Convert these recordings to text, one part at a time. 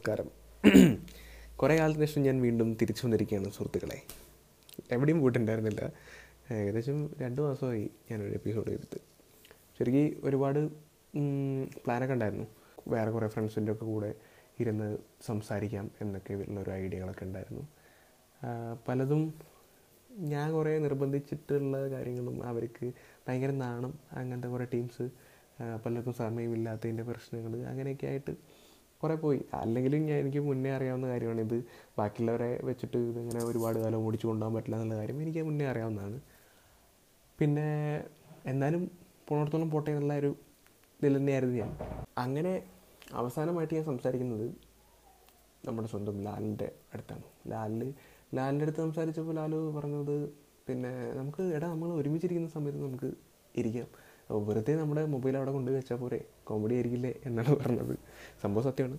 നമസ്കാരം. കുറേ കാലത്തിന് ശേഷം ഞാൻ വീണ്ടും തിരിച്ചു വന്നിരിക്കുകയാണ് സുഹൃത്തുക്കളെ. എവിടെയും പോയിട്ടുണ്ടായിരുന്നില്ല. ഏകദേശം രണ്ട് മാസമായി ഞാനൊരു എപ്പിസോഡ് ചെയ്തിട്ട്. ശരിക്കും ഒരുപാട് പ്ലാനൊക്കെ ഉണ്ടായിരുന്നു. വേറെ കുറേ ഫ്രണ്ട്സിന്റെ ഒക്കെ കൂടെ ഇരുന്ന് സംസാരിക്കാം എന്നൊക്കെ ഉള്ളൊരു ഐഡിയകളൊക്കെ ഉണ്ടായിരുന്നു. പലതും ഞാൻ കുറേ നിർബന്ധിച്ചിട്ടുള്ള കാര്യങ്ങളും അവർക്ക് ഭയങ്കര നാണം അങ്ങനത്തെ കുറേ ടീംസ് പലർക്കും സമയമില്ലാത്തതിന്റെ പ്രശ്നങ്ങൾ അങ്ങനെയൊക്കെ ആയിട്ട് കുറേ പോയി. അല്ലെങ്കിലും ഞാൻ എനിക്ക് മുന്നേ അറിയാവുന്ന കാര്യമാണ്. ഇത് ബാക്കിയുള്ളവരെ വെച്ചിട്ട് ഇതിങ്ങനെ ഒരുപാട് കാലം ഓടിച്ചു കൊണ്ടുപോകാൻ പറ്റില്ല എന്നുള്ള കാര്യം എനിക്ക് മുന്നേ അറിയാവുന്നതാണ്. പിന്നെ എന്നാലും പോണോടത്തോളം പോട്ടെ എന്നുള്ള ഒരു ഇതിൽ തന്നെയായിരുന്നു ഞാൻ. അങ്ങനെ അവസാനമായിട്ട് ഞാൻ സംസാരിക്കുന്നത് നമ്മുടെ സ്വന്തം ലാലിന്റെ അടുത്താണ്. ലാലിൽ ലാലിന്റെ അടുത്ത് സംസാരിച്ചപ്പോൾ ലാലു പറഞ്ഞത് പിന്നെ നമുക്ക് എടാ നമ്മൾ ഒരുമിച്ചിരിക്കുന്ന സമയത്ത് നമുക്ക് ഇരിക്കാം. വെറുതെ നമ്മുടെ മൊബൈൽ അവിടെ കൊണ്ടുപോയി വെച്ചാൽ പോരെ? കോമഡി ആയിരിക്കില്ലേ എന്നാണ് പറഞ്ഞത്. സംഭവം സത്യമാണ്.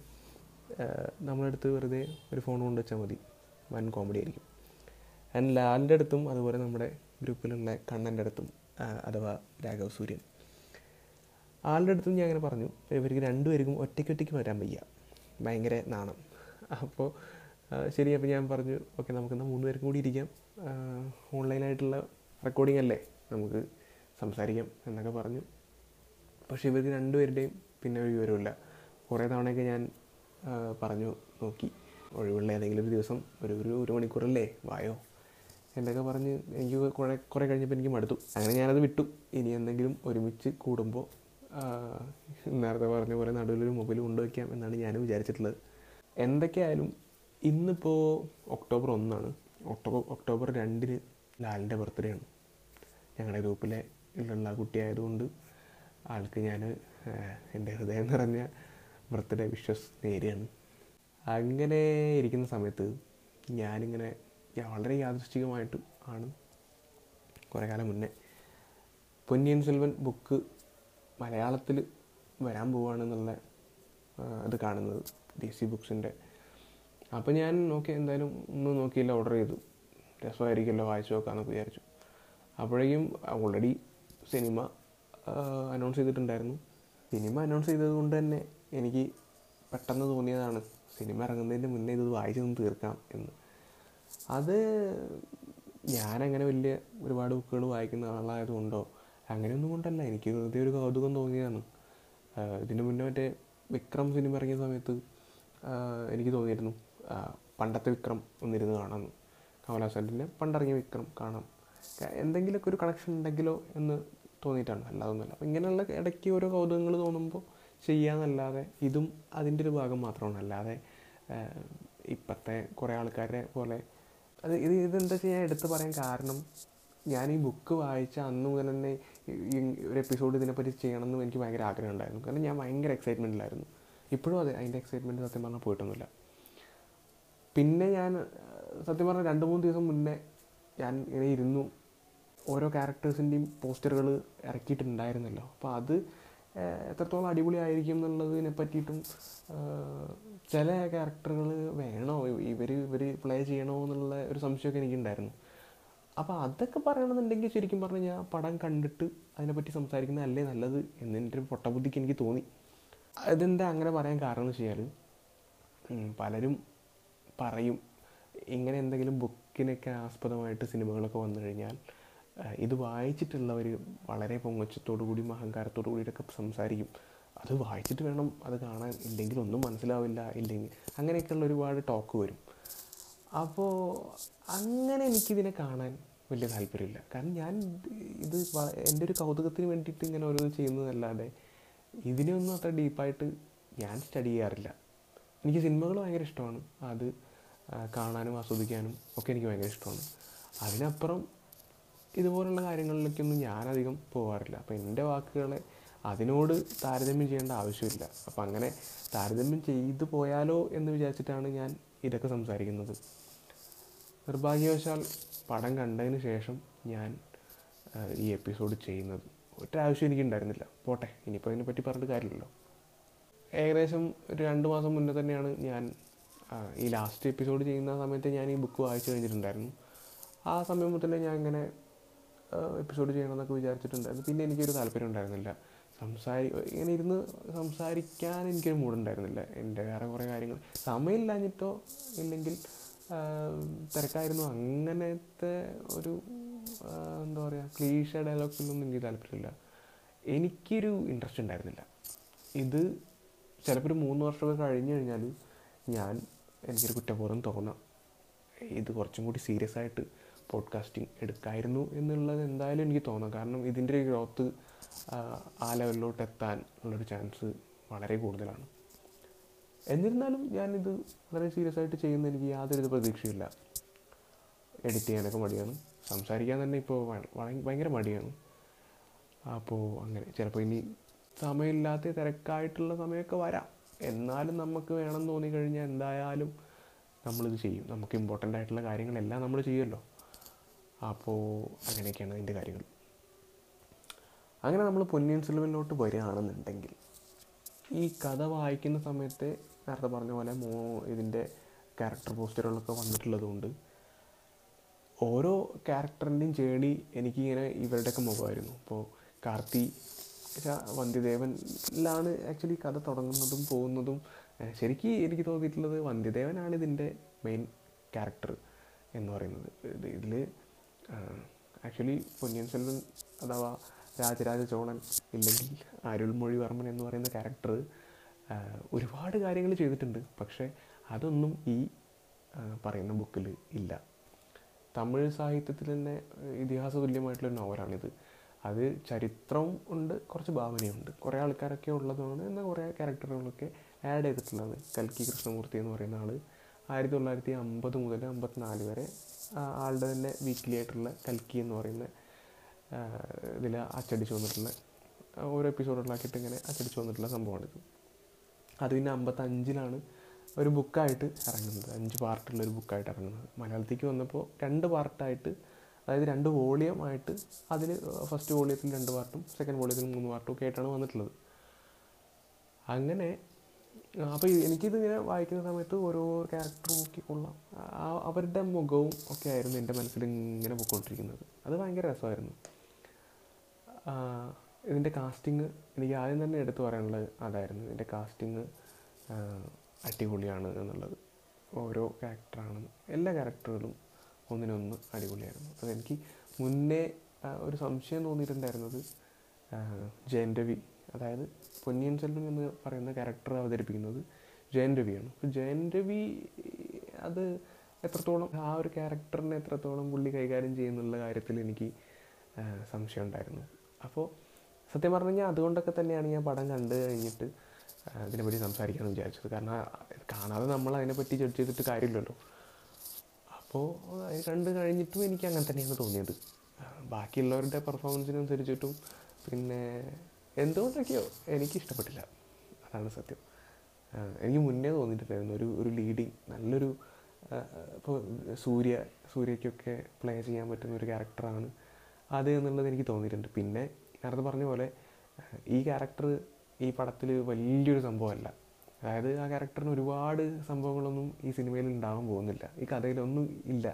നമ്മളെടുത്ത് വെറുതെ ഒരു ഫോൺ കൊണ്ട് വെച്ചാൽ മതി. വൻ കോമഡി ആയിരിക്കും. ആൻഡ് ലാലിന്റെ അടുത്തും അതുപോലെ നമ്മുടെ ഗ്രൂപ്പിലുള്ള കണ്ണന്റെ അടുത്തും അഥവാ രാഘവ് സൂര്യൻ. ആളുടെ അടുത്തും ഞാൻ അങ്ങനെ പറഞ്ഞു. ഇവർക്ക് രണ്ടുപേർക്കും ഒറ്റയ്ക്ക് ഒറ്റയ്ക്ക് വരാൻ വയ്യ. ഭയങ്കര നാണം. അപ്പോൾ ശരി അപ്പോൾ ഞാൻ പറഞ്ഞു ഓക്കെ നമുക്കെന്നാൽ മൂന്ന് പേർക്കും കൂടി ഇരിക്കാം. ഓൺലൈനായിട്ടുള്ള റെക്കോർഡിംഗ് അല്ലേ? നമുക്ക് സംസാരിക്കാം എന്നൊക്കെ പറഞ്ഞു. പക്ഷേ ഇവർക്ക് രണ്ടുപേരുടെയും പിന്നെ ഒരു വിവരമില്ല കുറേ തവണയൊക്കെ ഞാൻ പറഞ്ഞു നോക്കി. ഒഴിവുള്ള ഏതെങ്കിലും ഒരു ദിവസം ഒരു ഒരു ഒരു മണിക്കൂറല്ലേ? വായോ. എന്നൊക്കെ പറഞ്ഞ് എനിക്ക് കുറേ കുറേ കഴിഞ്ഞപ്പോൾ എനിക്ക് മടുത്തു. അങ്ങനെ ഞാനത് വിട്ടു. ഇനി എന്തെങ്കിലും ഒരുമിച്ച് കൂടുമ്പോൾ നേരത്തെ പറഞ്ഞ പോലെ നടുവിലൊരു മൊബൈൽ കൊണ്ടുവയ്ക്കാം എന്നാണ് ഞാൻ വിചാരിച്ചിട്ടുള്ളത്. എന്തൊക്കെയായാലും ഇന്നിപ്പോൾ ഒക്ടോബർ ഒന്നാണ്. ഒക്ടോബർ ഒക്ടോബർ രണ്ടിന് ലാലിന്റെ ബർത്ത്ഡേ ആണ്. ഞങ്ങളുടെ ഗ്രൂപ്പിലെ ഉള്ള കുട്ടിയായതുകൊണ്ട് ആൾക്ക് ഞാൻ എന്റെ ഹൃദയം നിറഞ്ഞ ബർത്ത്ഡേ വിഷസ് നേരെയാണ് അങ്ങനെ ഇരിക്കുന്ന സമയത്ത് ഞാനിങ്ങനെ ഞാൻ വളരെ യാദൃശ്ചികമായിട്ട് ആണ് കുറേ കാലം മുന്നേ പൊന്നിയൻ സെൽവൻ ബുക്ക് മലയാളത്തിൽ വരാൻ പോവുകയാണെന്നുള്ള ഇത് കാണുന്നത് ഡി സി ബുക്സിന്റെ. അപ്പോൾ ഞാൻ നോക്കി എന്തായാലും ഒന്ന് നോക്കിയില്ല ഓർഡർ ചെയ്തു. രസമായിരിക്കുമല്ലോ വായിച്ചു നോക്കാമെന്നൊക്കെ വിചാരിച്ചു. അപ്പോഴേക്കും ഓൾറെഡി സിനിമ അനൗൺസ് ചെയ്തിട്ടുണ്ടായിരുന്നു. സിനിമ അനൗൺസ് ചെയ്തത് കൊണ്ട് തന്നെ എനിക്ക് പെട്ടെന്ന് തോന്നിയതാണ് സിനിമ ഇറങ്ങുന്നതിന് മുന്നേ ഇത് വായിച്ചൊന്ന് തീർക്കാം എന്ന്. അത് ഞാനങ്ങനെ വലിയ ഒരുപാട് ബുക്കുകൾ വായിക്കുന്ന ആളായതുകൊണ്ടോ അങ്ങനെയൊന്നും കൊണ്ടല്ല എനിക്ക് വെറുതെ ഒരു കൗതുകം തോന്നിയതാണ്. ഇതിനു മുന്നേ മറ്റേ വിക്രം സിനിമ ഇറങ്ങിയ സമയത്ത് എനിക്ക് തോന്നിയിരുന്നു പണ്ടത്തെ വിക്രം ഒന്നിരുന്ന് കാണാമെന്ന് കമലഹാസന്റെ പണ്ടിറങ്ങിയ വിക്രം കാണാം. എന്തെങ്കിലുമൊക്കെ ഒരു കണക്ഷൻ ഉണ്ടെങ്കിലോ എന്ന് തോന്നിയിട്ടാണ് അല്ലാതൊന്നുമല്ല. അപ്പോൾ ഇങ്ങനെയുള്ള ഇടയ്ക്ക് ഓരോ കൗതുകങ്ങൾ തോന്നുമ്പോൾ ചെയ്യാന്നല്ലാതെ ഇതും അതിന്റെ ഒരു ഭാഗം മാത്രമാണ്. അല്ലാതെ ഇപ്പോഴത്തെ കുറേ ആൾക്കാരെ പോലെ അത് ഇത് ഇതെന്താ ഞാൻ എടുത്ത് പറയാൻ കാരണം ഞാൻ ഈ ബുക്ക് വായിച്ച അന്ന് മുതൽ തന്നെ ഒരു എപ്പിസോഡ് ഇതിനെപ്പറ്റി ചെയ്യണമെന്ന് എനിക്ക് ഭയങ്കര ആഗ്രഹം ഉണ്ടായിരുന്നു കാരണം ഞാൻ ഭയങ്കര എക്സൈറ്റ്മെന്റിലായിരുന്നു ഇപ്പോഴും അതെ അതിന്റെ എക്സൈറ്റ്മെന്റ് സത്യം പറഞ്ഞാൽ പോയിട്ടൊന്നുമില്ല. പിന്നെ ഞാൻ സത്യം പറഞ്ഞാൽ രണ്ട് മൂന്ന് ദിവസം മുന്നേ ഞാൻ ഇങ്ങനെ ഇരുന്നു. ഓരോ ക്യാരക്ടേഴ്സിന്റെയും പോസ്റ്ററുകൾ ഇറക്കിയിട്ടുണ്ടായിരുന്നല്ലോ. അപ്പോൾ അത് എത്രത്തോളം അടിപൊളിയായിരിക്കും എന്നുള്ളതിനെ പറ്റിയിട്ടും ചില ക്യാരക്ടറുകൾ വേണോ? ഇവർ ഇവർ പ്ലേ ചെയ്യണോ എന്നുള്ള ഒരു സംശയമൊക്കെ എനിക്കുണ്ടായിരുന്നു. അപ്പോൾ അതൊക്കെ പറയണമെന്നുണ്ടെങ്കിൽ ശരിക്കും പറഞ്ഞു കഴിഞ്ഞാൽ പടം കണ്ടിട്ട് അതിനെപ്പറ്റി സംസാരിക്കുന്നത് അല്ലേ നല്ലത് എന്നെന്റെ ഒരു പൊട്ടബുദ്ധിക്ക് എനിക്ക് തോന്നി. അതെന്താ അങ്ങനെ പറയാൻ കാരണം എന്ന് വെച്ചാൽ പലരും പറയും ഇങ്ങനെ എന്തെങ്കിലും ബുക്കിനൊക്കെ ആസ്പദമായിട്ട് സിനിമകളൊക്കെ വന്നു കഴിഞ്ഞാൽ ഇത് വായിച്ചിട്ടുള്ളവർ വളരെ പൊങ്ങച്ചത്തോടു കൂടിയും അഹങ്കാരത്തോടു കൂടിയിട്ടൊക്കെ സംസാരിക്കും. അത് വായിച്ചിട്ട് വേണം അത് കാണാൻ. ഇല്ലെങ്കിൽ ഒന്നും മനസ്സിലാവില്ല. ഇല്ലെങ്കിൽ അങ്ങനെയൊക്കെയുള്ള ഒരുപാട് ടോക്ക് വരും. അപ്പോൾ അങ്ങനെ എനിക്കിതിനെ കാണാൻ വലിയ താല്പര്യമില്ല. കാരണം ഞാൻ ഇത് എന്റെ ഒരു കൗതുകത്തിന് വേണ്ടിയിട്ട് ഇങ്ങനെ ഓരോന്ന് ചെയ്യുന്നതല്ലാതെ ഇതിനെയൊന്നും അത്ര ഡീപ്പായിട്ട് ഞാൻ സ്റ്റഡി ചെയ്യാറില്ല. എനിക്ക് സിനിമകൾ ഭയങ്കര ഇഷ്ടമാണ്. അത് കാണാനും ആസ്വദിക്കാനും ഒക്കെ എനിക്ക് ഭയങ്കര ഇഷ്ടമാണ്. അതിനപ്പുറം ഇതുപോലുള്ള കാര്യങ്ങളിലേക്കൊന്നും ഞാനധികം പോകാറില്ല അപ്പോൾ എന്റെ വാക്കുകളെ അതിനോട് താരതമ്യം ചെയ്യേണ്ട ആവശ്യമില്ല. അപ്പോൾ അങ്ങനെ താരതമ്യം ചെയ്തു പോയാലോ എന്ന് വിചാരിച്ചിട്ടാണ് ഞാൻ ഇതൊക്കെ സംസാരിക്കുന്നത്. നിർഭാഗ്യവശാൽ പടം കണ്ടതിന് ശേഷം ഞാൻ ഈ എപ്പിസോഡ് ചെയ്യുന്നത് ഒരാവശ്യം എനിക്കുണ്ടായിരുന്നില്ല. പോട്ടെ ഇനിയിപ്പോൾ അതിനെപ്പറ്റി പറഞ്ഞിട്ട് കാര്യമില്ലല്ലോ. ഏകദേശം ഒരു രണ്ട് മാസം മുന്നേ തന്നെയാണ് ഞാൻ ഈ ലാസ്റ്റ് എപ്പിസോഡ് ചെയ്യുന്ന സമയത്ത് ഞാൻ ഈ ബുക്ക് വായിച്ചു കഴിഞ്ഞിട്ടുണ്ടായിരുന്നു. ആ സമയം മുതലേ ഞാൻ ഇങ്ങനെ എപ്പിസോഡ് ചെയ്യണമെന്നൊക്കെ വിചാരിച്ചിട്ടുണ്ടായിരുന്നു. പിന്നെ എനിക്കൊരു താല്പര്യം ഉണ്ടായിരുന്നില്ല. സംസാരി ഇങ്ങനെ ഇരുന്ന് സംസാരിക്കാൻ എനിക്കൊരു മൂടുണ്ടായിരുന്നില്ല എന്റെ വേറെ കുറേ കാര്യങ്ങൾ. സമയമില്ലാഞ്ഞിട്ടോ ഇല്ലെങ്കിൽ തിരക്കായിരുന്നു. അങ്ങനത്തെ ഒരു എന്താ പറയുക ക്ലീഷ ഡയലോഗ്സിലൊന്നും എനിക്ക് താല്പര്യമില്ല. എനിക്കൊരു ഇൻട്രസ്റ്റ് ഉണ്ടായിരുന്നില്ല. ഇത് ചിലപ്പോൾ ഒരു മൂന്ന് വർഷമൊക്കെ കഴിഞ്ഞ് കഴിഞ്ഞാൽ ഞാൻ എനിക്കൊരു കുറ്റബോധം തോന്നാം. ഇത് കുറച്ചും കൂടി സീരിയസ് ആയിട്ട് പോഡ്കാസ്റ്റിംഗ് എടുക്കായിരുന്നു എന്നുള്ളത് എന്തായാലും എനിക്ക് തോന്നാം കാരണം ഇതിന്റെ ഗ്രോത്ത് ആ ലെവലിലോട്ട് എത്താൻ ഉള്ളൊരു ചാൻസ് വളരെ കൂടുതലാണ്. എന്നിരുന്നാലും ഞാനിത് വളരെ സീരിയസ് ആയിട്ട് ചെയ്യുന്ന എനിക്ക് യാതൊരു പ്രതീക്ഷയില്ല എഡിറ്റ് ചെയ്യാനൊക്കെ മടിയാണ്. സംസാരിക്കാൻ തന്നെ ഇപ്പോൾ ഭയങ്കര മടിയാണ്. അപ്പോൾ അങ്ങനെ ചിലപ്പോൾ ഇനി സമയമില്ലാത്ത തിരക്കായിട്ടുള്ള സമയമൊക്കെ വരാം. എന്നാലും നമുക്ക് വേണം തോന്നിക്കഴിഞ്ഞാൽ എന്തായാലും നമ്മളിത് ചെയ്യും. നമുക്ക് ഇമ്പോർട്ടന്റ് ആയിട്ടുള്ള കാര്യങ്ങളെല്ലാം നമ്മൾ ചെയ്യുമല്ലോ. അപ്പോൾ അങ്ങനെയൊക്കെയാണ് അതിന്റെ കാര്യങ്ങൾ. അങ്ങനെ നമ്മൾ പൊന്നിയൻ സെൽവനിലോട്ട് വരികയാണെന്നുണ്ടെങ്കിൽ ഈ കഥ വായിക്കുന്ന സമയത്ത് നേരത്തെ പറഞ്ഞ പോലെ മോ ഇതിന്റെ ക്യാരക്ടർ പോസ്റ്ററുകളൊക്കെ വന്നിട്ടുള്ളതുകൊണ്ട് ഓരോ ക്യാരക്ടറിന്റെയും ജേണി എനിക്കിങ്ങനെ ഇവരുടെയൊക്കെ മുഖമായിരുന്നു. ഇപ്പോൾ കാർത്തി വന്ധ്യദേവനിലാണ് ആക്ച്വലി കഥ തുടങ്ങുന്നതും പോകുന്നതും. ശരിക്കും എനിക്ക് തോന്നിയിട്ടുള്ളത് വന്ധ്യദേവനാണ് ഇതിന്റെ മെയിൻ ക്യാരക്ടർ എന്ന് പറയുന്നത്. ഇത് ഇതിൽ ആക്ച്വലി പൊന്നിയൻ സെൽവൻ അഥവാ രാജരാജ ചോളൻ ഇല്ലെങ്കിൽ അരുൾമൊഴി വർമ്മൻ എന്ന് പറയുന്ന ക്യാരക്ടർ ഒരുപാട് കാര്യങ്ങൾ ചെയ്തിട്ടുണ്ട്. പക്ഷേ അതൊന്നും ഈ പറയുന്ന ബുക്കിൽ ഇല്ല. തമിഴ് സാഹിത്യത്തിൽ തന്നെ ഇതിഹാസ തുല്യമായിട്ടുള്ള നോവലാണിത് അത് ചരിത്രവും ഉണ്ട് കുറച്ച് ഭാവനയുണ്ട്. കുറേ ആൾക്കാരൊക്കെ ഉള്ളതാണ് എന്നാൽ കുറേ ക്യാരക്ടറുകളൊക്കെ ആഡ് ചെയ്തിട്ടുള്ളത്. കൽക്കി കൃഷ്ണമൂർത്തി എന്ന് പറയുന്ന ആൾ ആയിരത്തി തൊള്ളായിരത്തി അമ്പത് മുതൽ അമ്പത്തിനാല് വരെ ആളുടെ തന്നെ വീക്ക്ലി ആയിട്ടുള്ള കൽക്കി എന്ന് പറയുന്ന ഇതിൽ അച്ചടിച്ചു വന്നിട്ടുള്ള ഓരോ എപ്പിസോഡുകളാക്കിയിട്ട് ഇങ്ങനെ അച്ചടിച്ചു വന്നിട്ടുള്ള സംഭവമാണിത് അത് പിന്നെ അമ്പത്തഞ്ചിലാണ് ഒരു ബുക്കായിട്ട് ഇറങ്ങുന്നത്. അഞ്ച് പാർട്ടുള്ള ഒരു ബുക്കായിട്ട് ഇറങ്ങുന്നത്. മലയാളത്തിലേക്ക് വന്നപ്പോൾ രണ്ട് പാർട്ടായിട്ട് അതായത് രണ്ട് വോളിയം ആയിട്ട് അതിൽ ഫസ്റ്റ് വോളിയത്തിൽ രണ്ട് പാർട്ടും സെക്കൻഡ് വോളിയത്തിൽ മൂന്ന് പാർട്ടും ഒക്കെ ആയിട്ടാണ് വന്നിട്ടുള്ളത്. അങ്ങനെ അപ്പോൾ എനിക്കിത് ഇങ്ങനെ വായിക്കുന്ന സമയത്ത് ഓരോ ക്യാരക്ടർ നോക്കിക്കൊള്ളാം ആ അവരുടെ മുഖവും ഒക്കെ ആയിരുന്നു എന്റെ മനസ്സിൽ ഇങ്ങനെ പോയിക്കൊണ്ടിരിക്കുന്നത്. അത് ഭയങ്കര രസമായിരുന്നു. ഇതിന്റെ കാസ്റ്റിംഗ് എനിക്ക് ആദ്യം തന്നെ എടുത്തു പറയാനുള്ളത് അതായിരുന്നു. ഇതിന്റെ കാസ്റ്റിംഗ് അടിപൊളിയാണ് എന്നുള്ളത്. ഓരോ ക്യാരക്ടറാണ് എല്ലാ ക്യാരക്ടറുകളും ഒന്നിനൊന്ന് അടിപൊളിയായിരുന്നു. അതെനിക്ക് മുന്നേ ഒരു സംശയം തോന്നിയിട്ടുണ്ടായിരുന്നത് രവി അതായത് പൊന്നിയൻ സെൽവൻ എന്ന് പറയുന്ന ക്യാരക്ടർ അവതരിപ്പിക്കുന്നത് ജയൻ രവിയാണ്. ജയൻ രവി അത് എത്രത്തോളം ആ ഒരു ക്യാരക്ടറിനെ എത്രത്തോളം പുള്ളി കൈകാര്യം ചെയ്യുന്നുള്ള കാര്യത്തിൽ എനിക്ക് സംശയം ഉണ്ടായിരുന്നു അപ്പോൾ സത്യം പറഞ്ഞു കഴിഞ്ഞാൽ അതുകൊണ്ടൊക്കെ തന്നെയാണ് ഞാൻ പടം കണ്ടു കഴിഞ്ഞിട്ട് ഇതിനെപ്പറ്റി സംസാരിക്കാമെന്ന് വിചാരിച്ചത്. കാരണം കാണാതെ നമ്മൾ അതിനെപ്പറ്റി ജഡ്ജ് ചെയ്തിട്ട് കാര്യമില്ലല്ലോ. അപ്പോൾ അത് കണ്ട് കഴിഞ്ഞിട്ടും എനിക്ക് അങ്ങനെ തന്നെയാണ് തോന്നിയത്. ബാക്കിയുള്ളവരുടെ പെർഫോമൻസിനനുസരിച്ചിട്ടും പിന്നെ എന്തുകൊണ്ടൊക്കെയോ എനിക്ക് ഇഷ്ടപ്പെട്ടില്ല അതാണ് സത്യം. എനിക്ക് മുന്നേ തോന്നിയിട്ടുണ്ടായിരുന്നു ഒരു ഒരു ലീഡിങ് നല്ലൊരു ഇപ്പോൾ സൂര്യ സൂര്യയ്ക്കൊക്കെ പ്ലേ ചെയ്യാൻ പറ്റുന്ന ഒരു ക്യാരക്ടറാണ് അത് എന്നുള്ളത് എനിക്ക് തോന്നിയിട്ടുണ്ട്. പിന്നെ നേരത്തെ പറഞ്ഞ പോലെ ഈ ക്യാരക്ടർ ഈ പടത്തിൽ വലിയൊരു സംഭവമല്ല. അതായത് ആ ക്യാരക്ടറിന് ഒരുപാട് സംഭവങ്ങളൊന്നും ഈ സിനിമയിൽ ഉണ്ടാവാൻ പോകുന്നില്ല. ഈ കഥയിലൊന്നും ഇല്ല.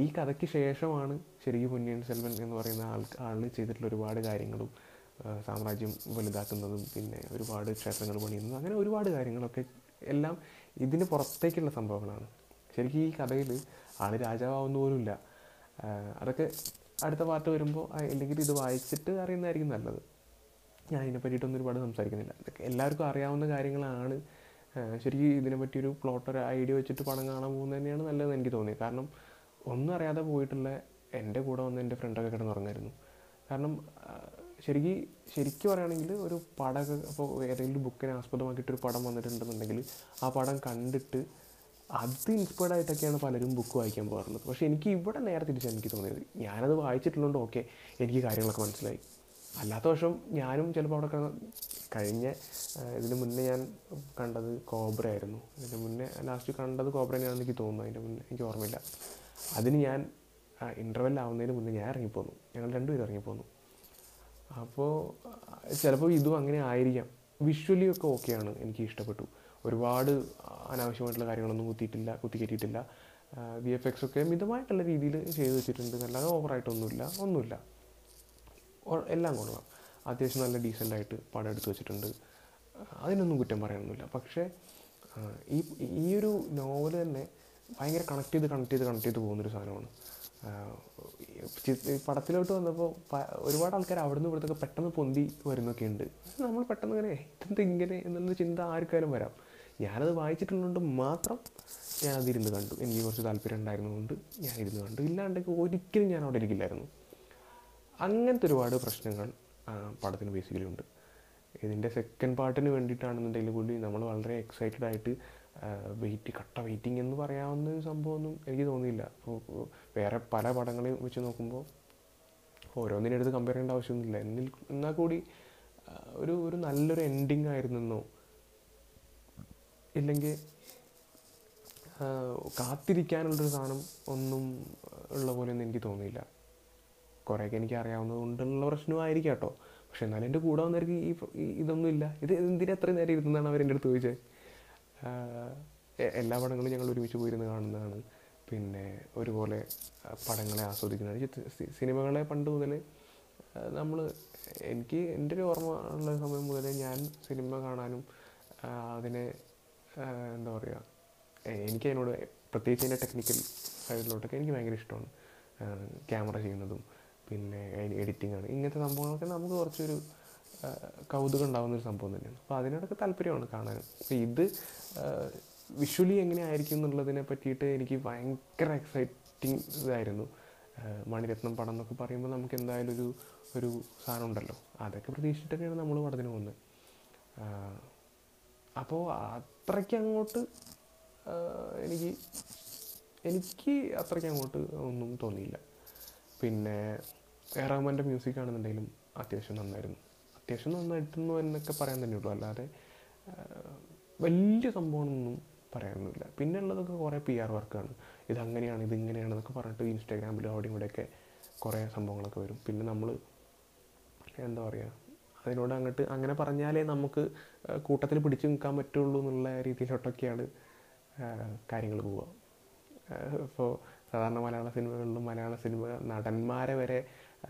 ഈ കഥയ്ക്ക് ശേഷമാണ് ശരിക്കും പൊന്നിയൻ സെൽവൻ എന്ന് പറയുന്ന ആൾ ആൾ ചെയ്തിട്ടുള്ള ഒരുപാട് കാര്യങ്ങളും സാമ്രാജ്യം വലുതാക്കുന്നതും പിന്നെ ഒരുപാട് ക്ഷേത്രങ്ങൾ പണിയുന്നതും അങ്ങനെ ഒരുപാട് കാര്യങ്ങളൊക്കെ എല്ലാം ഇതിന് പുറത്തേക്കുള്ള സംഭവങ്ങളാണ്. ശരിക്കും ഈ കഥയിൽ ആൾ രാജാവാവുന്ന പോലുമില്ല. അതൊക്കെ അടുത്ത പാർട്ട് വരുമ്പോൾ അല്ലെങ്കിൽ ഇത് വായിച്ചിട്ട് അറിയുന്നതായിരിക്കും നല്ലത്. ഞാൻ ഇതിനെ പറ്റിയിട്ടൊന്നും ഒരുപാട് സംസാരിക്കുന്നില്ല. ഇതൊക്കെ എല്ലാവർക്കും അറിയാവുന്ന കാര്യങ്ങളാണ്. ശരിക്കും ഇതിനെ പറ്റിയൊരു പ്ലോട്ട് ഒരു ഐഡിയ വെച്ചിട്ട് പണം കാണാൻ പോകുന്നത് തന്നെയാണ് നല്ലതെന്ന് എനിക്ക് തോന്നി കാരണം ഒന്നും അറിയാതെ പോയിട്ടുള്ള എന്റെ കൂടെ വന്ന് എന്റെ ഫ്രണ്ടൊക്കെ കിടന്നുറങ്ങായിരുന്നു. കാരണം ശരിക്കും ശരിക്കും പറയുകയാണെങ്കിൽ ഒരു പടം അപ്പോൾ ഏതെങ്കിലും ബുക്കിനെ ആസ്പദമാക്കിയിട്ടൊരു പടം വന്നിട്ടുണ്ടെന്നുണ്ടെങ്കിൽ ആ പടം കണ്ടിട്ട് അത് ഇൻസ്പയർഡ് ആയിട്ടൊക്കെയാണ് പലരും ബുക്ക് വായിക്കാൻ പോകാറുള്ളത്. പക്ഷേ എനിക്ക് ഇവിടെ നേരെ തിരിച്ചാണ് എനിക്ക് തോന്നിയത്. ഞാനത് വായിച്ചിട്ടുള്ളതുകൊണ്ട് ഓക്കെ എനിക്ക് കാര്യങ്ങളൊക്കെ മനസ്സിലായി. അല്ലാത്ത വർഷം ഞാനും ചിലപ്പോൾ അവിടെ കഴിഞ്ഞ ഇതിന് മുന്നേ ഞാൻ കണ്ടത് കോബ്ര ആയിരുന്നു. ഇതിന് മുന്നേ ലാസ്റ്റ് കണ്ടത് കോബ്ര തന്നെയാണെന്ന് എനിക്ക് തോന്നുന്നു. അതിന്റെ മുന്നേ എനിക്ക് ഓർമ്മയില്ല. അതിന് ഞാൻ ഇന്റർവെൽ ആവുന്നതിന് മുന്നേ ഞാൻ ഇറങ്ങിപ്പോന്നു. ഞങ്ങൾ രണ്ടുപേരും ഇറങ്ങിപ്പോന്നു. അപ്പോൾ ചിലപ്പോൾ ഇതും അങ്ങനെ ആയിരിക്കാം. വിഷ്വലി ഒക്കെ ഓക്കെയാണ് എനിക്ക് ഇഷ്ടപ്പെട്ടു. ഒരുപാട് അനാവശ്യമായിട്ടുള്ള കാര്യങ്ങളൊന്നും കുത്തിയിട്ടില്ല കുത്തിക്കയറ്റിയിട്ടില്ല. വി എഫ് എക്സ് ഒക്കെ മിതമായിട്ടുള്ള രീതിയിൽ ചെയ്തു വെച്ചിട്ടുണ്ട്. അല്ലാതെ ഓവറായിട്ടൊന്നുമില്ല. ഒന്നുമില്ല. എല്ലാം കൊള്ളാം. അത്യാവശ്യം നല്ല ഡീസന്റായിട്ട് പടം എടുത്തു വെച്ചിട്ടുണ്ട്. അതിനൊന്നും കുറ്റം പറയാനൊന്നുമില്ല. പക്ഷേ ഈ ഈ ഒരു നോവൽ തന്നെ ഭയങ്കര കണക്ട് ചെയ്ത് കണക്ട് ചെയ്ത് കണക്ട് ചെയ്ത് പോകുന്നൊരു സാധനമാണ്. പടത്തിലോട്ട് വന്നപ്പോൾ ഒരുപാട് ആൾക്കാർ അവിടുന്ന് ഇവിടുത്തൊക്കെ പെട്ടെന്ന് പൊന്തി വരുന്നൊക്കെ ഉണ്ട്. നമ്മൾ പെട്ടെന്ന് ഇങ്ങനെ ഇതെന്താ ഇങ്ങനെ? എന്നുള്ള ചിന്ത ആർക്കാരും വരാം. ഞാനത് വായിച്ചിട്ടുള്ളതുകൊണ്ട് മാത്രം ഞാനതിരുന്ന് കണ്ടു. എനിക്ക് കുറച്ച് താല്പര്യം ഉണ്ടായിരുന്നതുകൊണ്ട് ഞാൻ ഇരുന്ന് കണ്ടു. ഇല്ലാണ്ടൊക്കെ ഒരിക്കലും ഞാൻ അവിടെ ഇരിക്കില്ലായിരുന്നു. അങ്ങനത്തെ ഒരുപാട് പ്രശ്നങ്ങൾ പടത്തിന് ബേസിക്കലി ഉണ്ട്. ഇതിന്റെ സെക്കൻഡ് പാർട്ടിന് വേണ്ടിയിട്ടാണെന്നുണ്ടെങ്കിൽ കൂടി നമ്മൾ വളരെ എക്സൈറ്റഡ് ആയിട്ട് വെയിറ്റ് കട്ട വെയിറ്റിംഗ് എന്ന് പറയാവുന്ന ഒരു സംഭവമൊന്നും എനിക്ക് തോന്നിയില്ല. അപ്പോൾ വേറെ പല പടങ്ങളെയും വെച്ച് നോക്കുമ്പോൾ ഓരോന്നിനെടുത്ത് കമ്പയർ ചെയ്യേണ്ട ആവശ്യമൊന്നുമില്ല. എന്നിൽ എന്നാൽ കൂടി ഒരു ഒരു നല്ലൊരു എൻഡിങ് ആയിരുന്നെന്നോ? ഇല്ലെങ്കിൽ കാത്തിരിക്കാനുള്ളൊരു സാധനം ഒന്നും ഉള്ള പോലെയൊന്നും എനിക്ക് തോന്നിയില്ല. കുറേയൊക്കെ എനിക്ക് അറിയാവുന്നത് കൊണ്ടുള്ള പ്രശ്നമായിരിക്കാം കേട്ടോ. പക്ഷെ എന്നാലും എന്റെ കൂടെ വന്നവർക്ക് ഈ ഇതൊന്നും ഇല്ല ഇത് എന്തിനാ അത്രയും നേരം ഇരുന്നാണ് അവർ അടുത്ത് ചോദിച്ചത്? എല്ലാ പടങ്ങളും ഞങ്ങൾ ഒരുമിച്ച് പോയിരുന്ന് കാണുന്നതാണ്. പിന്നെ ഒരുപോലെ പടങ്ങളെ ആസ്വദിക്കുന്നതാണ് സിനിമകളെ പണ്ട് മുതൽ നമ്മൾ എനിക്ക് എന്റെ ഒരു ഓർമ്മ ഉള്ള സമയം മുതലേ ഞാൻ സിനിമ കാണാനും അതിനെ എന്താ പറയുക എനിക്ക് അതിനോട് പ്രത്യേകിച്ച് അതിന്റെ ടെക്നിക്കൽ സൈഡിലോട്ടൊക്കെ എനിക്ക് ഭയങ്കര ഇഷ്ടമാണ്. ക്യാമറ ചെയ്യുന്നതും പിന്നെ എഡിറ്റിംഗ് ആണ് ഇങ്ങനത്തെ സംഭവങ്ങളൊക്കെ നമുക്ക് കുറച്ചൊരു കൗതുകം ഉണ്ടാകുന്ന ഒരു സംഭവം തന്നെയാണ്. അപ്പോൾ അതിനോടൊക്കെ താല്പര്യമാണ് കാണാൻ. അപ്പോൾ ഇത് വിഷ്വലി എങ്ങനെയായിരിക്കും എന്നുള്ളതിനെ പറ്റിയിട്ട് എനിക്ക് ഭയങ്കര എക്സൈറ്റിംഗ് ഇതായിരുന്നു. മണിരത്നം പടം എന്നൊക്കെ പറയുമ്പോൾ നമുക്ക് എന്തായാലും ഒരു ഒരു സാധനം ഉണ്ടല്ലോ. അതൊക്കെ പ്രതീക്ഷിച്ചിട്ട് തന്നെയാണ് നമ്മൾ പടത്തിന് പോകുന്നത്. അപ്പോൾ അത്രയ്ക്ക് അങ്ങോട്ട് എനിക്ക് എനിക്ക് അത്രയ്ക്ക് അങ്ങോട്ട് ഒന്നും തോന്നിയില്ല. പിന്നെ എറാമന്റെ മ്യൂസിക് ആണെന്നുണ്ടെങ്കിലും അത്യാവശ്യം നന്നായിരുന്നു. അത്യാവശ്യം നന്നായിട്ടുന്നു എന്നൊക്കെ പറയാൻ തന്നെ ഉള്ളൂ. അല്ലാതെ വലിയ സംഭവമൊന്നും പറയാനൊന്നുമില്ല. പിന്നെ ഉള്ളതൊക്കെ കുറേ പി ആർ വർക്കാണ് ഇതങ്ങനെയാണ് എന്നൊക്കെ പറഞ്ഞിട്ട് ഇൻസ്റ്റാഗ്രാമിലും അവിടെയും ഇവിടെയൊക്കെ കുറേ സംഭവങ്ങളൊക്കെ വരും. പിന്നെ നമ്മൾ എന്താ പറയുക അതിനോട് അങ്ങോട്ട് അങ്ങനെ പറഞ്ഞാലേ നമുക്ക് കൂട്ടത്തിൽ പിടിച്ചു നിൽക്കാൻ പറ്റുള്ളൂ എന്നുള്ള രീതിയിലോട്ടൊക്കെയാണ് കാര്യങ്ങൾ പോവുക. ഇപ്പോൾ സാധാരണ മലയാള സിനിമകളിലും മലയാള സിനിമ നടന്മാരെ വരെ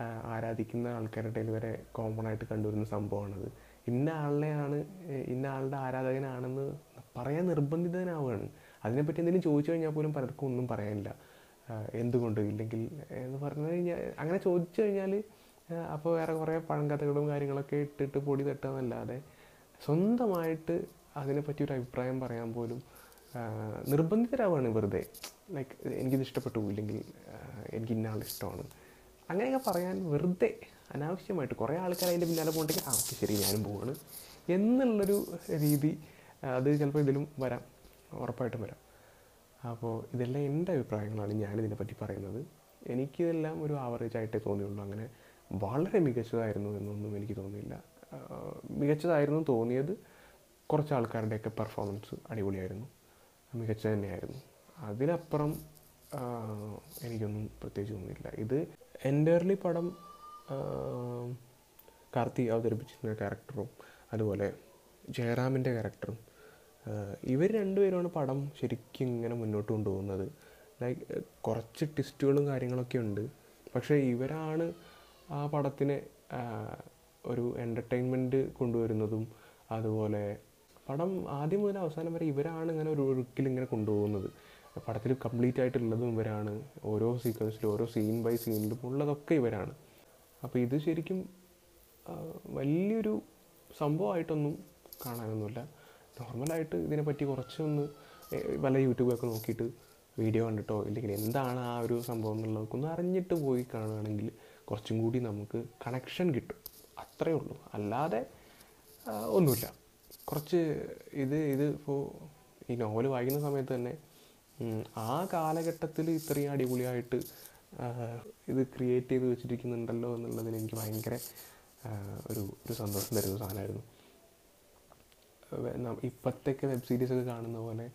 ആരാധിക്കുന്ന ആൾക്കാരുടെ ഇടയിൽ വരെ കോമൺ ആയിട്ട് കണ്ടുവരുന്ന സംഭവമാണത്. ഇന്ന ആളിനെയാണ് ഇന്ന ആളുടെ ആരാധകനാണെന്ന് പറയാൻ നിർബന്ധിതനാവുകയാണ്. അതിനെപ്പറ്റി എന്തെങ്കിലും ചോദിച്ചു കഴിഞ്ഞാൽ പോലും പലർക്കും ഒന്നും പറയാനില്ല. എന്തുകൊണ്ട്? ഇല്ലെങ്കിൽ എന്ന് പറഞ്ഞു കഴിഞ്ഞാൽ അങ്ങനെ ചോദിച്ചു കഴിഞ്ഞാൽ അപ്പോൾ വേറെ കുറേ പഴങ്കഥകളും കാര്യങ്ങളൊക്കെ ഇട്ടിട്ട് പൊടി തട്ടുകയെന്നല്ലാതെ സ്വന്തമായിട്ട് അതിനെപ്പറ്റി ഒരു അഭിപ്രായം പറയാൻ പോലും നിർബന്ധിതരാവാണ് വെറുതെ. ലൈക്ക് എനിക്കിത് ഇഷ്ടപ്പെട്ടു ഇല്ലെങ്കിൽ എനിക്ക് ഇന്ന ആളിഷ്ടമാണ് അങ്ങനെയൊക്കെ പറയാൻ വെറുതെ അനാവശ്യമായിട്ട് കുറേ ആൾക്കാർ അതിന്റെ പിന്നാലെ പോകണ്ടെങ്കിൽ ആ ഓക്കെ ശരി ഞാനും പോവാണ്. എന്നുള്ളൊരു രീതി അത് ചിലപ്പോൾ ഇതിലും വരാം ഉറപ്പായിട്ടും വരാം. അപ്പോൾ ഇതെല്ലാം എന്റെ അഭിപ്രായങ്ങളാണ് ഞാനിതിനെ പറ്റി പറയുന്നത്. എനിക്കിതെല്ലാം ഒരു ആവറേജ് ആയിട്ടേ തോന്നിയുള്ളൂ. അങ്ങനെ വളരെ മികച്ചതായിരുന്നു എന്നൊന്നും എനിക്ക് തോന്നിയില്ല. മികച്ചതായിരുന്നു തോന്നിയത് കുറച്ച് ആൾക്കാരുടെയൊക്കെ പെർഫോമൻസ് അടിപൊളിയായിരുന്നു. മികച്ച തന്നെയായിരുന്നു. അതിനപ്പുറം എനിക്കൊന്നും പ്രത്യേകിച്ച് തോന്നിയില്ല ഇത് എന്റയർലി പടം കാർത്തി അവതരിപ്പിച്ചിരുന്ന ക്യാരക്ടറും അതുപോലെ ജയറാമിന്റെ ക്യാരക്ടറും ഇവർ രണ്ടുപേരുമാണ് പടം ശരിക്കും ഇങ്ങനെ മുന്നോട്ട് കൊണ്ടുപോകുന്നത്. ലൈക്ക് കുറച്ച് ട്വിസ്റ്റുകളും കാര്യങ്ങളൊക്കെ ഉണ്ട്. പക്ഷേ ഇവരാണ് ആ പടത്തിനെ ഒരു എന്റർടൈൻമെന്റ് കൊണ്ടുവരുന്നതും അതുപോലെ പടം ആദ്യം മുതൽ അവസാനം വരെ ഇവരാണ് ഇങ്ങനെ ഒരു ഒഴുക്കിൽ ഇങ്ങനെ കൊണ്ടുപോകുന്നത്. പടത്തിൽ കംപ്ലീറ്റ് ആയിട്ടുള്ളതും ഇവരാണ്. ഓരോ സീക്വൻസിലും ഓരോ സീൻ ബൈ സീനിലും ഉള്ളതൊക്കെ ഇവരാണ്. അപ്പോൾ ഇത് ശരിക്കും വലിയൊരു സംഭവമായിട്ടൊന്നും കാണാനൊന്നുമില്ല. നോർമലായിട്ട് ഇതിനെപ്പറ്റി കുറച്ചൊന്ന് വല്ല യൂട്യൂബൊക്കെ നോക്കിയിട്ട് വീഡിയോ കണ്ടിട്ടോ ഇല്ലെങ്കിൽ എന്താണ് ആ ഒരു സംഭവം എന്നുള്ളതൊക്കെ ഒന്ന് അറിഞ്ഞിട്ട് പോയി കാണുകയാണെങ്കിൽ കുറച്ചും കൂടി നമുക്ക് കണക്ഷൻ കിട്ടും. അത്രയേ ഉള്ളൂ. അല്ലാതെ ഒന്നുമില്ല. കുറച്ച് ഇത് ഇത് ഇപ്പോൾ ഈ നോവൽ വായിക്കുന്ന സമയത്ത് തന്നെ ആ കാലഘട്ടത്തിൽ ഇത്രയും അടിപൊളിയായിട്ട് ഇത് ക്രിയേറ്റ് ചെയ്ത് വെച്ചിരിക്കുന്നുണ്ടല്ലോ എന്നുള്ളതിൽ എനിക്ക് ഭയങ്കര ഒരു ഒരു സന്തോഷം തരുന്ന സാധനമായിരുന്നു. ഇപ്പോഴത്തേക്ക് വെബ് സീരീസൊക്കെ കാണുന്ന പോലെ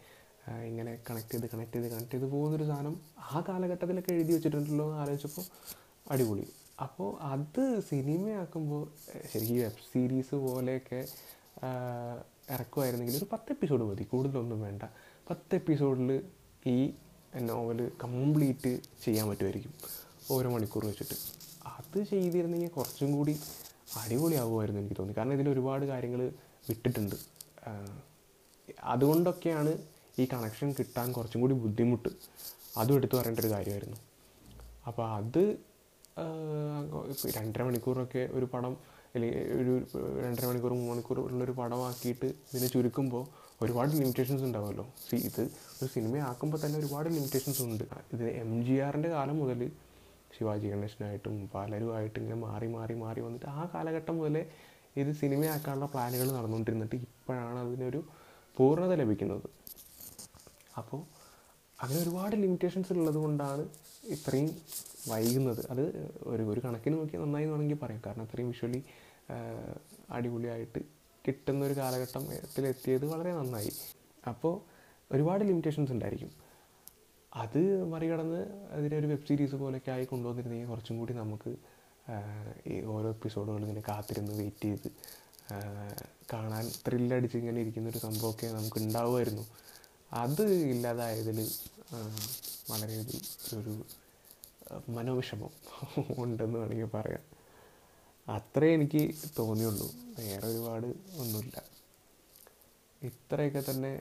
ഇങ്ങനെ കണക്ട് ചെയ്ത് കണക്ട് ചെയ്ത് കണക്ട് ചെയ്ത് പോകുന്നൊരു സാധനം ആ കാലഘട്ടത്തിലൊക്കെ എഴുതി വെച്ചിട്ടുണ്ടല്ലോ എന്ന് ആലോചിച്ചപ്പോൾ അടിപൊളി. അപ്പോൾ അത് സിനിമയാക്കുമ്പോൾ ശരിക്കും വെബ് സീരീസ് പോലെയൊക്കെ ഇറക്കുമായിരുന്നെങ്കിൽ ഒരു പത്ത് എപ്പിസോഡ് മതി. കൂടുതലൊന്നും വേണ്ട. പത്ത് എപ്പിസോഡിൽ ഈ നോവൽ കംപ്ലീറ്റ് ചെയ്യാൻ പറ്റുമായിരിക്കും. ഓരോ മണിക്കൂർ വെച്ചിട്ട്. അത് ചെയ്തിരുന്നെങ്കിൽ കുറച്ചും കൂടി അടിപൊളിയാകുമായിരുന്നു എനിക്ക് തോന്നി. കാരണം ഇതിൽ ഒരുപാട് കാര്യങ്ങൾ വിട്ടിട്ടുണ്ട്. അതുകൊണ്ടൊക്കെയാണ് ഈ കണക്ഷൻ കിട്ടാൻ കുറച്ചും കൂടി ബുദ്ധിമുട്ട്. അതും എടുത്തു പറയേണ്ട ഒരു കാര്യമായിരുന്നു. അപ്പോൾ അത് രണ്ടര മണിക്കൂറൊക്കെ ഒരു പടം അല്ലെങ്കിൽ ഒരു രണ്ടര മണിക്കൂർ മൂന്ന് മണിക്കൂർ ഉള്ളൊരു പടമാക്കിയിട്ട് ഇതിനെ ചുരുക്കുമ്പോൾ ഒരുപാട് ലിമിറ്റേഷൻസ് ഉണ്ടാവുമല്ലോ. സി ഇത് ഒരു സിനിമയാക്കുമ്പോൾ തന്നെ ഒരുപാട് ലിമിറ്റേഷൻസ് ഉണ്ട്. ഇത് എം ജി ആറിന്റെ കാലം മുതൽ ശിവാജി ഗണേശനായിട്ടും പലരുമായിട്ട് ഇങ്ങനെ മാറി മാറി മാറി വന്നിട്ട് ആ കാലഘട്ടം മുതലേ ഇത് സിനിമയാക്കാനുള്ള പ്ലാനുകൾ നടന്നുകൊണ്ടിരുന്നിട്ട് ഇപ്പോഴാണ് അതിനൊരു പൂർണത ലഭിക്കുന്നത്. അപ്പോൾ അങ്ങനെ ഒരുപാട് ലിമിറ്റേഷൻസ് ഉള്ളത് കൊണ്ടാണ് ഇത്രയും വൈകുന്നത്. അത് ഒരു ഒരു കണക്കിന് നോക്കി നന്നായി വേണമെങ്കിൽ പറയാം. കാരണം അത്രയും വിഷ്വലി അടിപൊളിയായിട്ട് കിട്ടുന്ന ഒരു കാലഘട്ടത്തിലെത്തിയത് വളരെ നന്നായി. അപ്പോൾ ഒരുപാട് ലിമിറ്റേഷൻസ് ഉണ്ടായിരിക്കും. അത് മറികടന്ന് അതിനെ ഒരു വെബ് സീരീസ് പോലെയൊക്കെ ആയി കൊണ്ടുവന്നിരുന്നെങ്കിൽ കുറച്ചും കൂടി നമുക്ക് ഈ ഓരോ എപ്പിസോഡുകളും ഇങ്ങനെ കാത്തിരുന്ന് വെയിറ്റ് ചെയ്ത് കാണാൻ ത്രില്ലടിച്ച് ഇങ്ങനെ ഇരിക്കുന്ന ഒരു സംഭവമൊക്കെ നമുക്ക് ഉണ്ടാവുമായിരുന്നു. അത് ഇല്ലാതായതിൽ വളരെ ഒരു മനോവിഷമം ഉണ്ടെന്ന് വേണമെങ്കിൽ പറയാം. അത്രേ എനിക്ക് തോന്നിയുള്ളൂ. വേറെ ഒരുപാട് ഒന്നുമില്ല. ഇത്രയൊക്കെ തന്നെ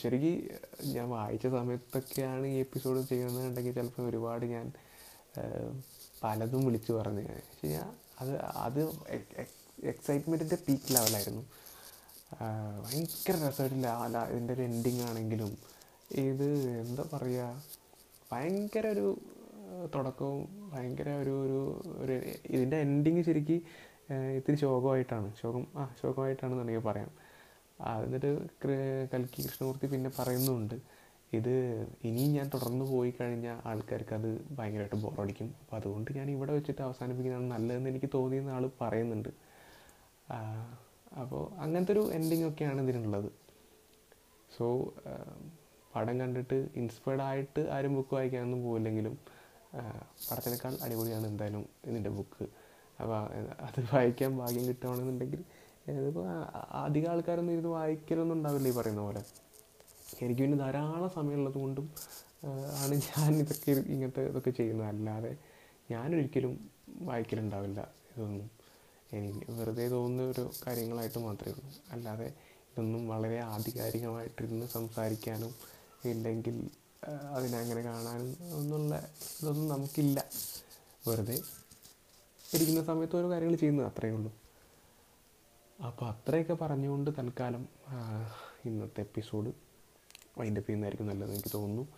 ശരിക്കും ഞാൻ വായിച്ച സമയത്തൊക്കെയാണ് ഈ എപ്പിസോഡ് ചെയ്യുന്നതെന്നുണ്ടെങ്കിൽ ചിലപ്പോൾ ഒരുപാട് ഞാൻ പലതും വിളിച്ചു പറഞ്ഞു. പക്ഷേ ഞാൻ അത് അത് എക്സൈറ്റ്മെന്റിന്റെ പീക്ക് ലെവലായിരുന്നു ഭയങ്കര രസമായിട്ടില്ല. അല്ല ഇതിന്റെ ഒരു എൻഡിങ് ആണെങ്കിലും ഇത് എന്താ പറയുക ഭയങ്കര ഒരു തുടക്കവും ഭയങ്കര ഒരു ഒരു ഒരു ഇതിന്റെ എൻഡിങ് ശരിക്കും ഇത്തിരി ശോകമായിട്ടാണ്. ശോകം ആ ശോകമായിട്ടാണെന്ന് വേണമെങ്കിൽ പറയാം എന്നിട്ട് കൽക്കി കൃഷ്ണമൂർത്തി പിന്നെ പറയുന്നുണ്ട് ഇത് ഇനിയും ഞാൻ തുടർന്ന് പോയി കഴിഞ്ഞാൽ ആൾക്കാർക്ക് അത് ഭയങ്കരമായിട്ട് ബോറടിക്കും അപ്പോൾ അതുകൊണ്ട് ഞാൻ ഇവിടെ വെച്ചിട്ട് അവസാനിപ്പിക്കുന്നതാണ് നല്ലതെന്ന് എനിക്ക് തോന്നിയെന്ന് ആൾ പറയുന്നുണ്ട്. അപ്പോൾ അങ്ങനത്തെ ഒരു എൻഡിങ് ഒക്കെയാണ് ഇതിനുള്ളത്. സോ പടം കണ്ടിട്ട് ഇൻസ്പയർഡ് ആയിട്ട് ആരും ബുക്ക് വായിക്കാനൊന്നും പോയില്ലെങ്കിലും പടത്തിനേക്കാൾ അടിപൊളിയാണ് എന്തായാലും ഇതിന്റെ ബുക്ക് അപ്പോൾ അത് വായിക്കാൻ ഭാഗ്യം കിട്ടുകയാണെന്നുണ്ടെങ്കിൽ ഇതിപ്പോൾ അധികം ആൾക്കാരൊന്നും ഇരുന്ന് വായിക്കലൊന്നും ഉണ്ടാവില്ല ഈ പറയുന്ന പോലെ. എനിക്ക് പിന്നെ ധാരാളം സമയമുള്ളത് കൊണ്ടും ആണ് ഞാൻ ഇതൊക്കെ ഇങ്ങനത്തെ ഇതൊക്കെ ചെയ്യുന്നത്. അല്ലാതെ ഞാനൊരിക്കലും വായിക്കലുണ്ടാവില്ല ഇതൊന്നും. എനിക്ക് വെറുതെ തോന്നുന്ന ഒരു കാര്യങ്ങളായിട്ട് മാത്രമേ ഉള്ളൂ. അല്ലാതെ ഇതൊന്നും വളരെ ആധികാരികമായിട്ടിരുന്ന് സംസാരിക്കാനും ഇല്ലെങ്കിൽ ആ, അതിനങ്ങനെ കാണാനും ഒന്നുള്ള ഇതൊന്നും നമുക്കില്ല. വെറുതെ ഇരിക്കുന്ന സമയത്ത് ഓരോ കാര്യങ്ങൾ ചെയ്യുന്നത് അത്രയേ ഉള്ളൂ. അപ്പോൾ അത്രയൊക്കെ പറഞ്ഞുകൊണ്ട് തൽക്കാലം ഇന്നത്തെ എപ്പിസോഡ് വൈൻഡപ്പ് ചെയ്യുന്നതായിരിക്കും നല്ലത് എനിക്ക് തോന്നുന്നു.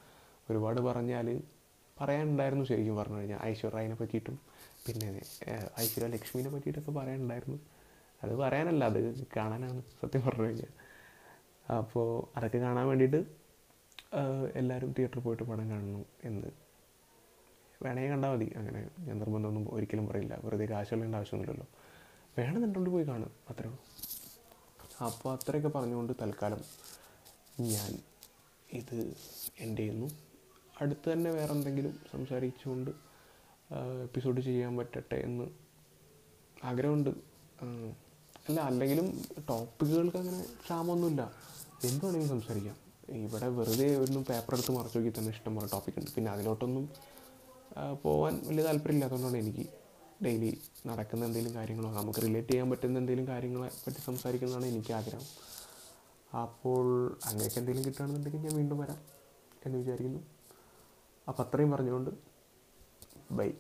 ഒരുപാട് പറഞ്ഞാൽ പറയാനുണ്ടായിരുന്നു ശരിക്കും പറഞ്ഞു കഴിഞ്ഞാൽ. ഐശ്വര്യനെ പറ്റിയിട്ടും പിന്നെ ഐശ്വര്യ ലക്ഷ്മിനെ പറ്റിയിട്ടൊക്കെ പറയാനുണ്ടായിരുന്നു. അത് പറയാനല്ല അത് കാണാനാണ് സത്യം പറഞ്ഞു കഴിഞ്ഞാൽ. അപ്പോൾ അതൊക്കെ കാണാൻ വേണ്ടിയിട്ട് എല്ലാവരും തിയേറ്ററിൽ പോയിട്ട് പടം കാണണം എന്ന്. വേണമെങ്കിൽ കണ്ടാൽ മതി. അങ്ങനെ ഞാൻ നിർബന്ധമൊന്നും ഒരിക്കലും പറയില്ല. വെറുതെ കാശുകളേണ്ട ആവശ്യമൊന്നുമില്ലല്ലോ. വേണമെന്നുണ്ടെങ്കിൽ പോയി കാണും. അത്രേ ഉള്ളൂ. അപ്പോൾ അത്രയൊക്കെ പറഞ്ഞുകൊണ്ട് തൽക്കാലം ഞാൻ ഇത് എന്റെ ചെയ്യുന്നു. അടുത്ത് തന്നെ വേറെ എന്തെങ്കിലും സംസാരിച്ചുകൊണ്ട് എപ്പിസോഡ് ചെയ്യാൻ പറ്റട്ടെ എന്ന് ആഗ്രഹമുണ്ട്. അല്ല അല്ലെങ്കിലും ടോപ്പിക്കുകൾക്ക് അങ്ങനെ ക്ഷാമമൊന്നുമില്ല. എന്ത് വേണമെങ്കിലും സംസാരിക്കാം. ഇവിടെ വെറുതെ ഒന്നും പേപ്പർ എടുത്ത് മറച്ചു നോക്കി തന്നെ ഇഷ്ടംപോലെ ടോപ്പിക് ഉണ്ട്. പിന്നെ അതിലോട്ടൊന്നും പോകാൻ വലിയ താല്പര്യമില്ലാത്തതുകൊണ്ടാണ് എനിക്ക് ഡെയിലി നടക്കുന്ന എന്തെങ്കിലും കാര്യങ്ങളോ നമുക്ക് റിലേറ്റ് ചെയ്യാൻ പറ്റുന്ന എന്തെങ്കിലും കാര്യങ്ങളെ പറ്റി സംസാരിക്കുന്നതാണ് എനിക്ക് ആഗ്രഹം. അപ്പോൾ അങ്ങനെയൊക്കെ എന്തെങ്കിലും കിട്ടുകയാണെന്നുണ്ടെങ്കിൽ ഞാൻ വീണ്ടും വരാം എന്ന് വിചാരിക്കുന്നു. അപ്പോൾ അത്രയും പറഞ്ഞുകൊണ്ട് ബൈ.